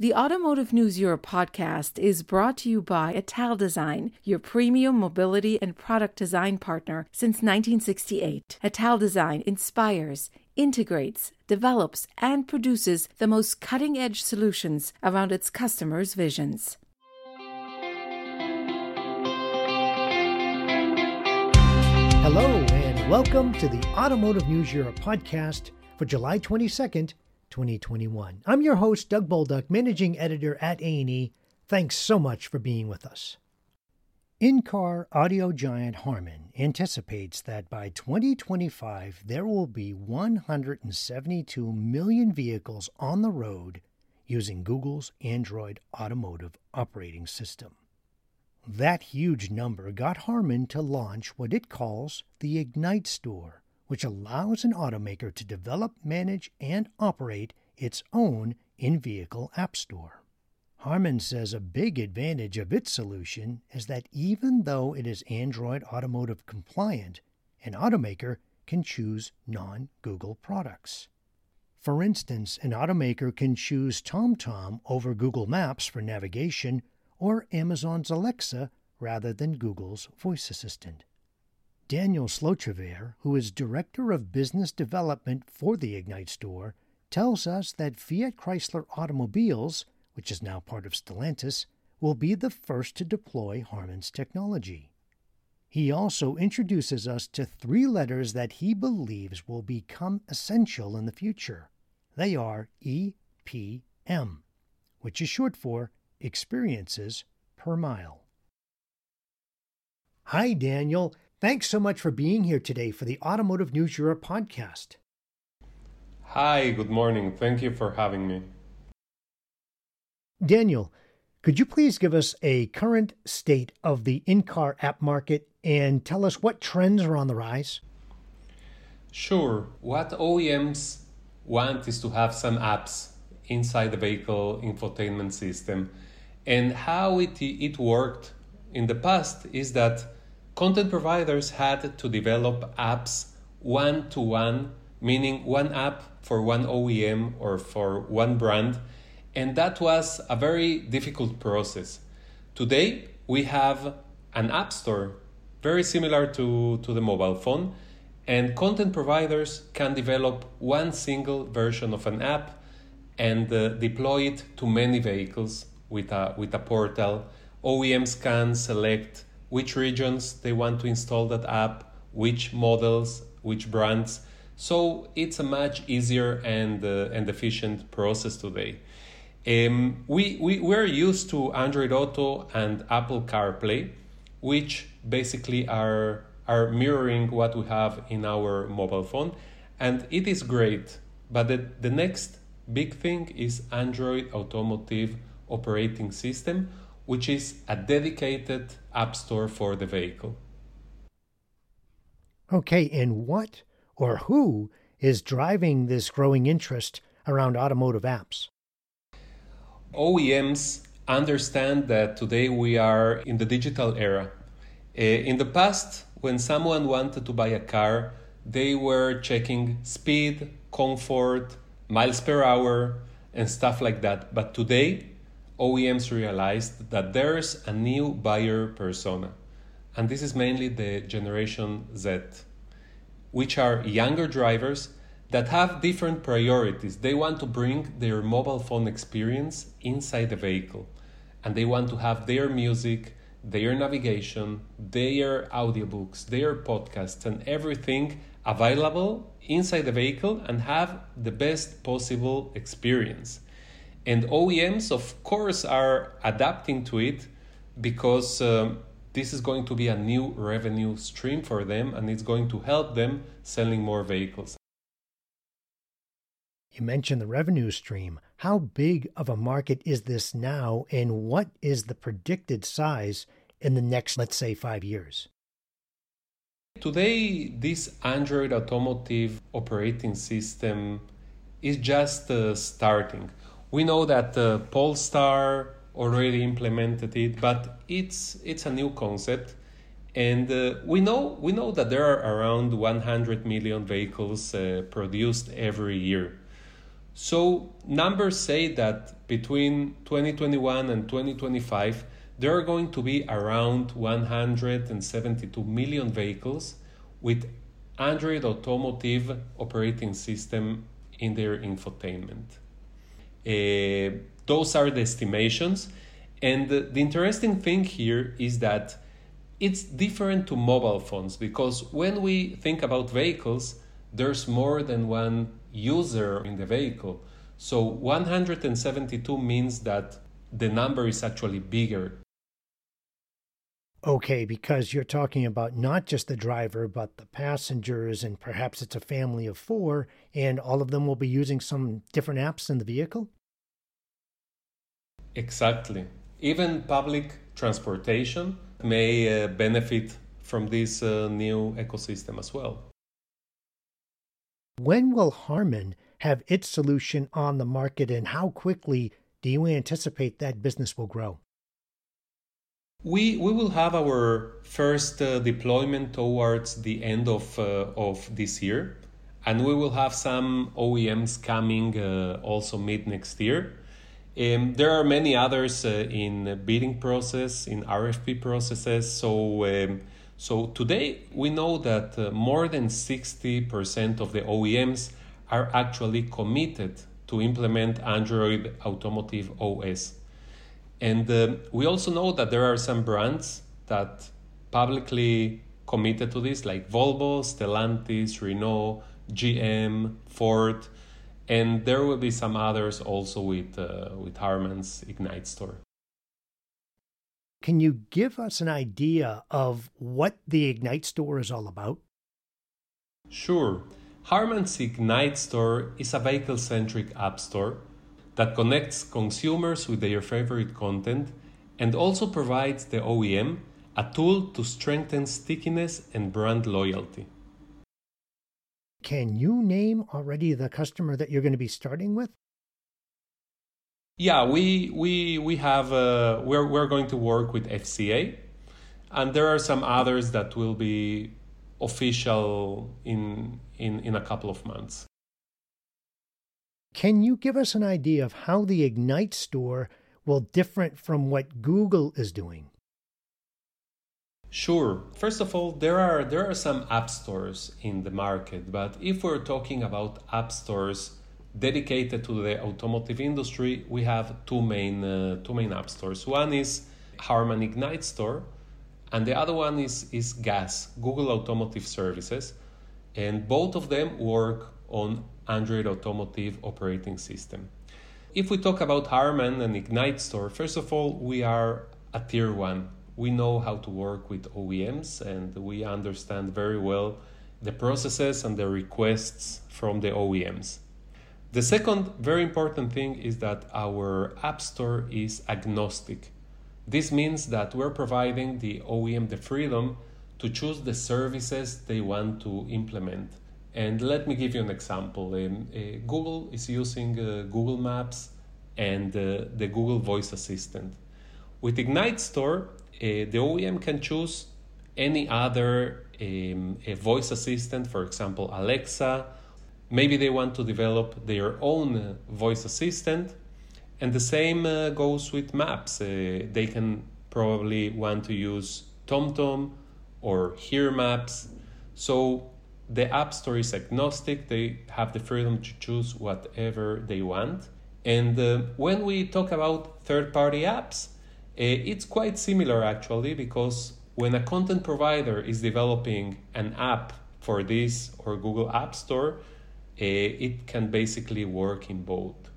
The Automotive News Europe podcast is brought to you by Ital Design, your premium mobility and product design partner since 1968. Ital Design inspires, integrates, develops, and produces the most cutting edge solutions around its customers' visions. Hello, and welcome to the Automotive News Europe podcast for July 22nd, 2021. I'm your host, Doug Bolduc, managing editor at A&E. Thanks so much for being with us. In-car audio giant Harman anticipates that by 2025 there will be 172 million vehicles on the road using Google's Android Automotive operating system. That huge number got Harman to launch what it calls the Ignite Store, which allows an automaker to develop, manage, and operate its own in vehicle app store. Harman says a big advantage of its solution is that even though it is Android Automotive compliant, an automaker can choose non Google products. For instance, an automaker can choose TomTom over Google Maps for navigation or Amazon's Alexa rather than Google's voice assistant. Daniel Slotrever, who is Director of Business Development for the Ignite Store, tells us that Fiat Chrysler Automobiles, which is now part of Stellantis, will be the first to deploy Harman's technology. He also introduces us to three letters that he believes will become essential in the future. They are EPM, which is short for Experiences Per Mile. Hi, Daniel. Thanks so much for being here today for the Automotive News Europe podcast. Hi, good morning. Thank you for having me. Daniel, could you please give us a current state of the in car app market and tell us what trends are on the rise? Sure. What OEMs want is to have some apps inside the vehicle infotainment system. And how it, it worked in the past is that content providers had to develop apps one to one, meaning one app for one OEM or for one brand, and that was a very difficult process. Today, we have an app store very similar to, to the mobile phone, and content providers can develop one single version of an app and uh, deploy it to many vehicles with a, with a portal. OEMs can select which regions they want to install that app, which models, which brands. So it's a much easier and, uh, and efficient process today. Um, we, we, we're used to Android Auto and Apple CarPlay, which basically are, are mirroring what we have in our mobile phone. And it is great. But the, the next big thing is Android Automotive Operating System, which is a dedicated app store for the vehicle. Okay, and what or who is driving this growing interest around automotive apps? OEMs understand that today we are in the digital era. Eh, in the past, when someone wanted to buy a car, they were checking speed, comfort, miles per hour, and stuff like that. But today, OEMs realized that there's a new buyer persona, and this is mainly the Generation Z, which are younger drivers that have different priorities. They want to bring their mobile phone experience inside the vehicle, and they want to have their music, their navigation, their audiobooks, their podcasts, and everything available inside the vehicle and have the best possible experience. And OEMs, of course, are adapting to it because um, this is going to be a new revenue stream for them and it's going to help them selling more vehicles. You mentioned the revenue stream. How big of a market is this now, and what is the predicted size in the next, let's say, five years? Today, this Android automotive operating system is just uh, starting. We know that uh, Polestar already implemented it, but it's it's a new concept, and uh, we know we know that there are around 100 million vehicles uh, produced every year. So, numbers say that between 2021 and 2025, there are going to be around 172 million vehicles with Android Automotive operating system in their infotainment. Uh, those are the estimations. And the, the interesting thing here is that it's different to mobile phones because when we think about vehicles, there's more than one user in the vehicle. So 172 means that the number is actually bigger. Okay, because you're talking about not just the driver, but the passengers, and perhaps it's a family of four, and all of them will be using some different apps in the vehicle? Exactly. Even public transportation may uh, benefit from this uh, new ecosystem as well. When will Harman have its solution on the market, and how quickly do you anticipate that business will grow? We, we will have our first uh, deployment towards the end of, uh, of this year, and we will have some OEMs coming uh, also mid next year. Um, there are many others uh, in bidding process, in RFP processes. So, um, so today we know that uh, more than 60% of the OEMs are actually committed to implement Android Automotive OS. And uh, we also know that there are some brands that publicly committed to this, like Volvo, Stellantis, Renault, GM, Ford and there will be some others also with uh, with Harman's Ignite store. Can you give us an idea of what the Ignite store is all about? Sure. Harman's Ignite store is a vehicle centric app store that connects consumers with their favorite content and also provides the OEM a tool to strengthen stickiness and brand loyalty. Can you name already the customer that you're going to be starting with? Yeah, we we we have uh, we're we're going to work with FCA, and there are some others that will be official in in in a couple of months. Can you give us an idea of how the Ignite store will different from what Google is doing? Sure. First of all, there are there are some app stores in the market, but if we're talking about app stores dedicated to the automotive industry, we have two main uh, two main app stores. One is Harman Ignite Store, and the other one is is GAS, Google Automotive Services, and both of them work on Android Automotive operating system. If we talk about Harman and Ignite Store, first of all, we are a tier one we know how to work with OEMs and we understand very well the processes and the requests from the OEMs. The second very important thing is that our App Store is agnostic. This means that we're providing the OEM the freedom to choose the services they want to implement. And let me give you an example. Um, uh, Google is using uh, Google Maps and uh, the Google Voice Assistant. With Ignite Store, the OEM can choose any other um, voice assistant, for example, Alexa. Maybe they want to develop their own voice assistant. And the same uh, goes with maps. Uh, they can probably want to use TomTom or Here Maps. So the App Store is agnostic. They have the freedom to choose whatever they want. And uh, when we talk about third party apps, Eh, it's quite similar actually because when a content provider is developing an app for this or Google App Store, eh, it can basically work in both.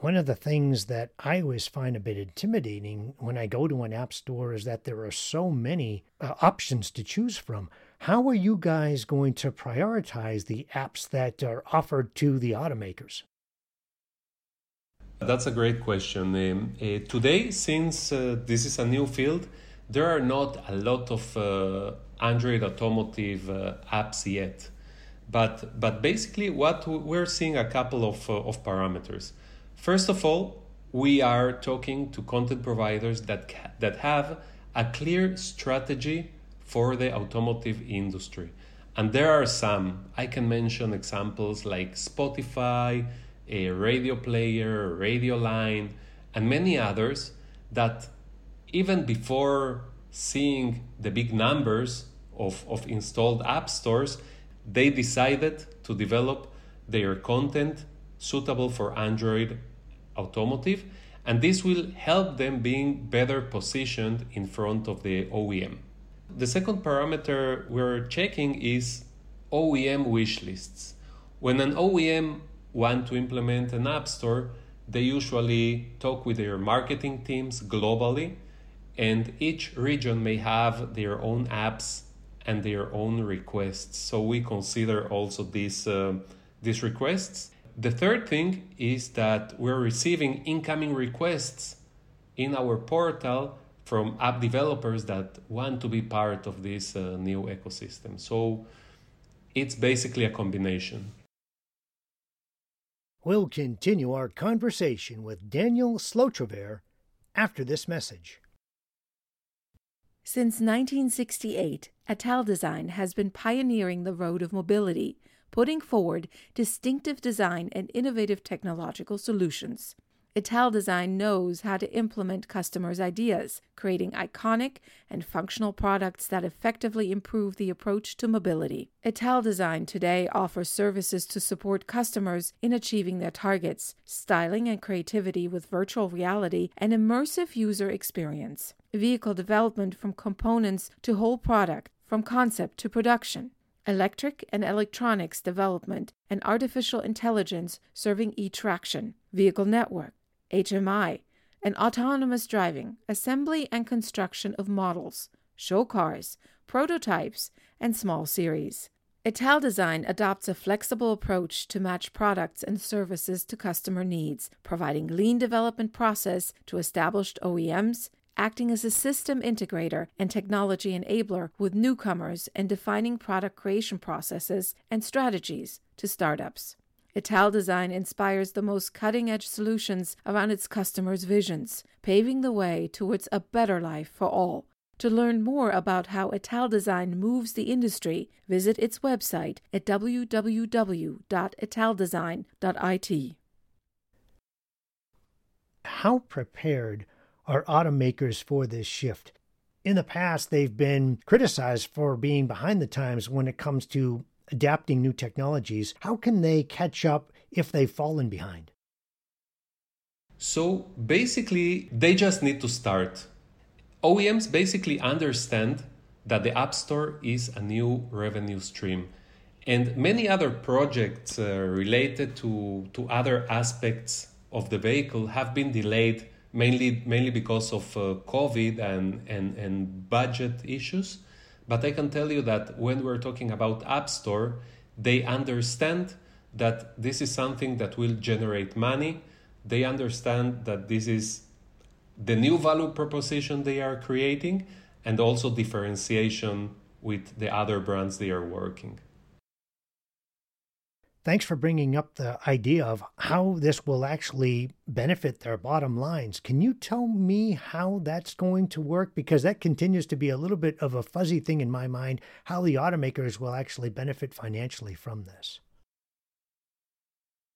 One of the things that I always find a bit intimidating when I go to an app store is that there are so many uh, options to choose from. How are you guys going to prioritize the apps that are offered to the automakers? That's a great question. Um, uh, today, since uh, this is a new field, there are not a lot of uh, Android automotive uh, apps yet. But, but basically, what we're seeing a couple of, uh, of parameters. First of all, we are talking to content providers that, that have a clear strategy for the automotive industry. And there are some. I can mention examples like Spotify, a radio player, radio line, and many others that even before seeing the big numbers of, of installed app stores, they decided to develop their content suitable for Android automotive, and this will help them being better positioned in front of the OEM. The second parameter we're checking is OEM wish lists. When an OEM want to implement an app store, they usually talk with their marketing teams globally, and each region may have their own apps and their own requests. So we consider also these uh, these requests. The third thing is that we're receiving incoming requests in our portal from app developers that want to be part of this uh, new ecosystem. So it's basically a combination. We'll continue our conversation with Daniel Slotrever after this message. Since 1968, Ital Design has been pioneering the road of mobility, putting forward distinctive design and innovative technological solutions. Italdesign knows how to implement customers' ideas, creating iconic and functional products that effectively improve the approach to mobility. Ital Design today offers services to support customers in achieving their targets, styling and creativity with virtual reality and immersive user experience, vehicle development from components to whole product, from concept to production. Electric and electronics development, and artificial intelligence serving e traction, vehicle network, HMI, and autonomous driving, assembly and construction of models, show cars, prototypes, and small series. Ital Design adopts a flexible approach to match products and services to customer needs, providing lean development process to established OEMs, acting as a system integrator and technology enabler with newcomers and defining product creation processes and strategies to startups. Italdesign inspires the most cutting edge solutions around its customers' visions, paving the way towards a better life for all. To learn more about how Ital Design moves the industry, visit its website at www.italdesign.it. How prepared are automakers for this shift? In the past, they've been criticized for being behind the times when it comes to adapting new technologies, how can they catch up if they've fallen behind? So basically, they just need to start. OEMs basically understand that the App Store is a new revenue stream. And many other projects uh, related to, to other aspects of the vehicle have been delayed mainly, mainly because of uh, COVID and, and, and budget issues. But I can tell you that when we're talking about App Store, they understand that this is something that will generate money. They understand that this is the new value proposition they are creating and also differentiation with the other brands they are working. Thanks for bringing up the idea of how this will actually benefit their bottom lines. Can you tell me how that's going to work? Because that continues to be a little bit of a fuzzy thing in my mind, how the automakers will actually benefit financially from this.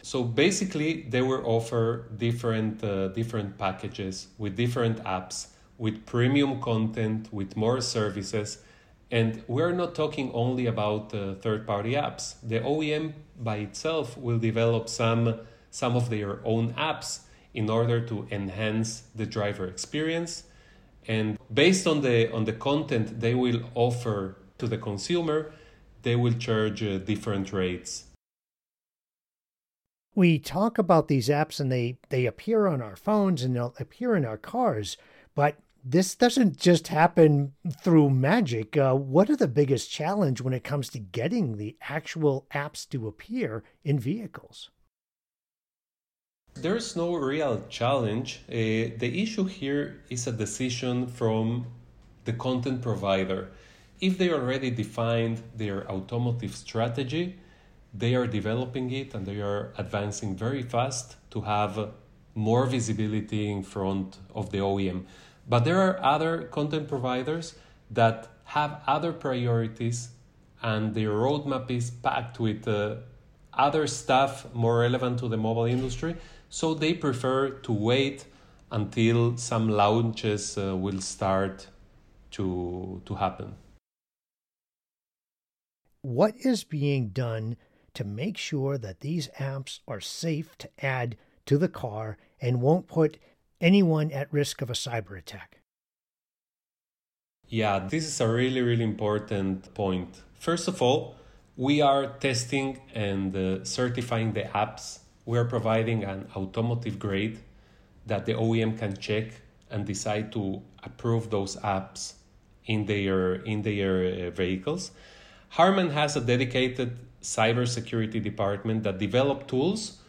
So basically, they will offer different uh, different packages with different apps, with premium content, with more services, and we're not talking only about uh, third party apps. The OEM by itself will develop some, some of their own apps in order to enhance the driver experience. And based on the, on the content they will offer to the consumer, they will charge uh, different rates. We talk about these apps and they, they appear on our phones and they'll appear in our cars, but this doesn't just happen through magic. Uh, what are the biggest challenge when it comes to getting the actual apps to appear in vehicles? There's no real challenge. Uh, the issue here is a decision from the content provider. If they already defined their automotive strategy, they are developing it and they are advancing very fast to have more visibility in front of the OEM. But there are other content providers that have other priorities and their roadmap is packed with uh, other stuff more relevant to the mobile industry. So they prefer to wait until some launches uh, will start to, to happen. What is being done to make sure that these apps are safe to add to the car and won't put anyone at risk of a cyber attack? Yeah, this is a really, really important point. First of all, we are testing and uh, certifying the apps. We are providing an automotive grade that the OEM can check and decide to approve those apps in their in their uh, vehicles. Harman has a dedicated cybersecurity department that develop tools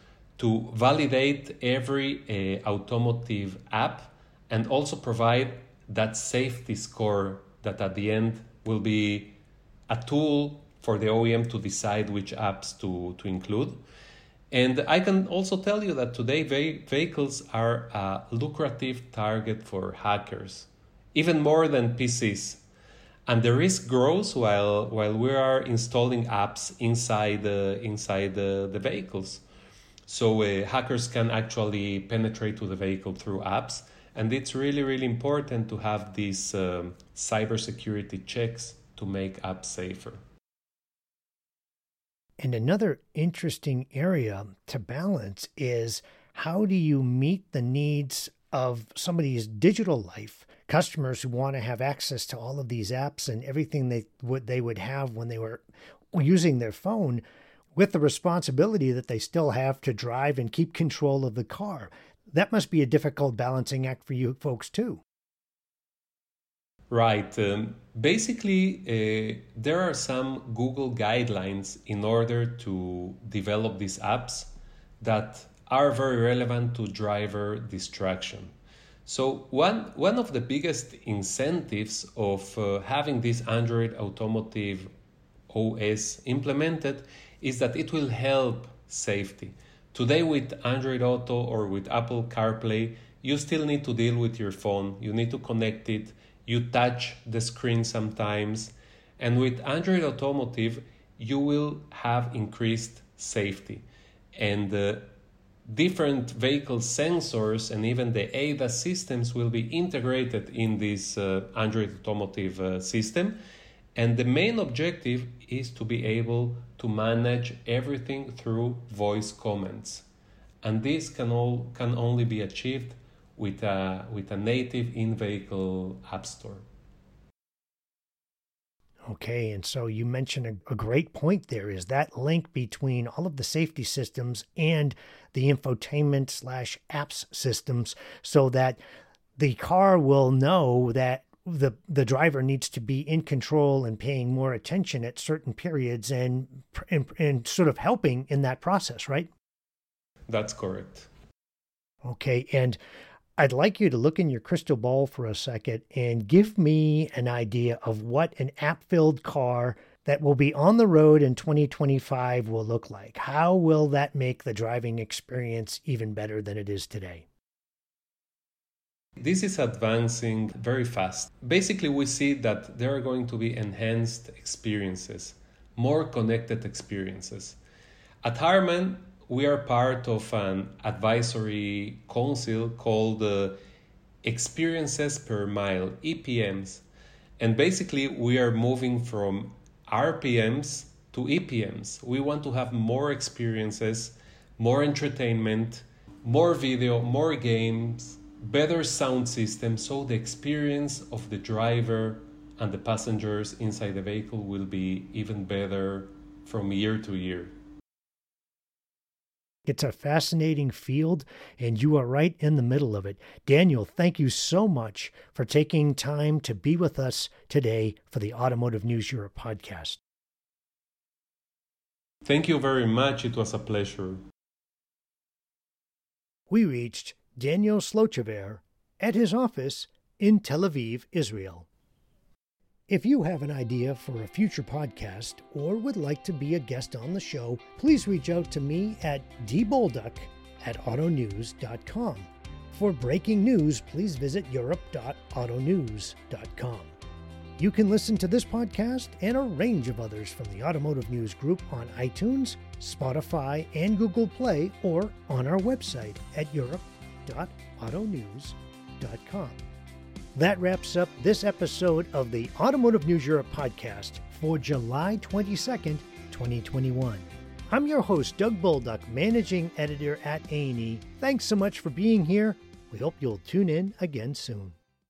to validate every uh, automotive app and also provide that safety score that at the end will be a tool for the OEM to decide which apps to, to include. And I can also tell you that today vehicles are a lucrative target for hackers, even more than PCs. And the risk grows while, while we are installing apps inside, the inside the, the vehicles. So uh, hackers can actually penetrate to the vehicle through apps. And it's really, really important to have these um, cybersecurity checks to make apps safer. And another interesting area to balance is how do you meet the needs of somebody's digital life? Customers who want to have access to all of these apps and everything they would they would have when they were using their phone with the responsibility that they still have to drive and keep control of the car. That must be a difficult balancing act for you folks too. Right. Um, basically, uh, there are some Google guidelines in order to develop these apps that are very relevant to driver distraction. So one one of the biggest incentives of uh, having this Android Automotive OS implemented is that it will help safety. Today with Android Auto or with Apple CarPlay, you still need to deal with your phone. You need to connect it you touch the screen sometimes. And with Android Automotive, you will have increased safety. And uh, different vehicle sensors and even the ADAS systems will be integrated in this uh, Android Automotive uh, system. And the main objective is to be able to manage everything through voice comments. And this can all can only be achieved with a, with a native in vehicle app store. Okay, and so you mentioned a, a, great point there is that link between all of the safety systems and the infotainment slash apps systems so that the car will know that the the driver needs to be in control and paying more attention at certain periods and and, and sort of helping in that process, right? That's correct. Okay, and I'd like you to look in your crystal ball for a second and give me an idea of what an app filled car that will be on the road in 2025 will look like. How will that make the driving experience even better than it is today? This is advancing very fast. Basically, we see that there are going to be enhanced experiences, more connected experiences. At Harman, we are part of an advisory council called uh, Experiences Per Mile, EPMs. And basically, we are moving from RPMs to EPMs. We want to have more experiences, more entertainment, more video, more games, better sound system, so the experience of the driver and the passengers inside the vehicle will be even better from year to year. It's a fascinating field, and you are right in the middle of it. Daniel, thank you so much for taking time to be with us today for the Automotive News Europe podcast. Thank you very much. It was a pleasure. We reached Daniel Slochever at his office in Tel Aviv, Israel. If you have an idea for a future podcast or would like to be a guest on the show, please reach out to me at dbolduc at autonews.com. For breaking news, please visit europe.autonews.com. You can listen to this podcast and a range of others from the Automotive News Group on iTunes, Spotify, and Google Play, or on our website at europe.autonews.com. That wraps up this episode of the Automotive News Europe podcast for July 22nd, 2021. I'm your host, Doug Bolduc, managing editor at A&E. Thanks so much for being here. We hope you'll tune in again soon.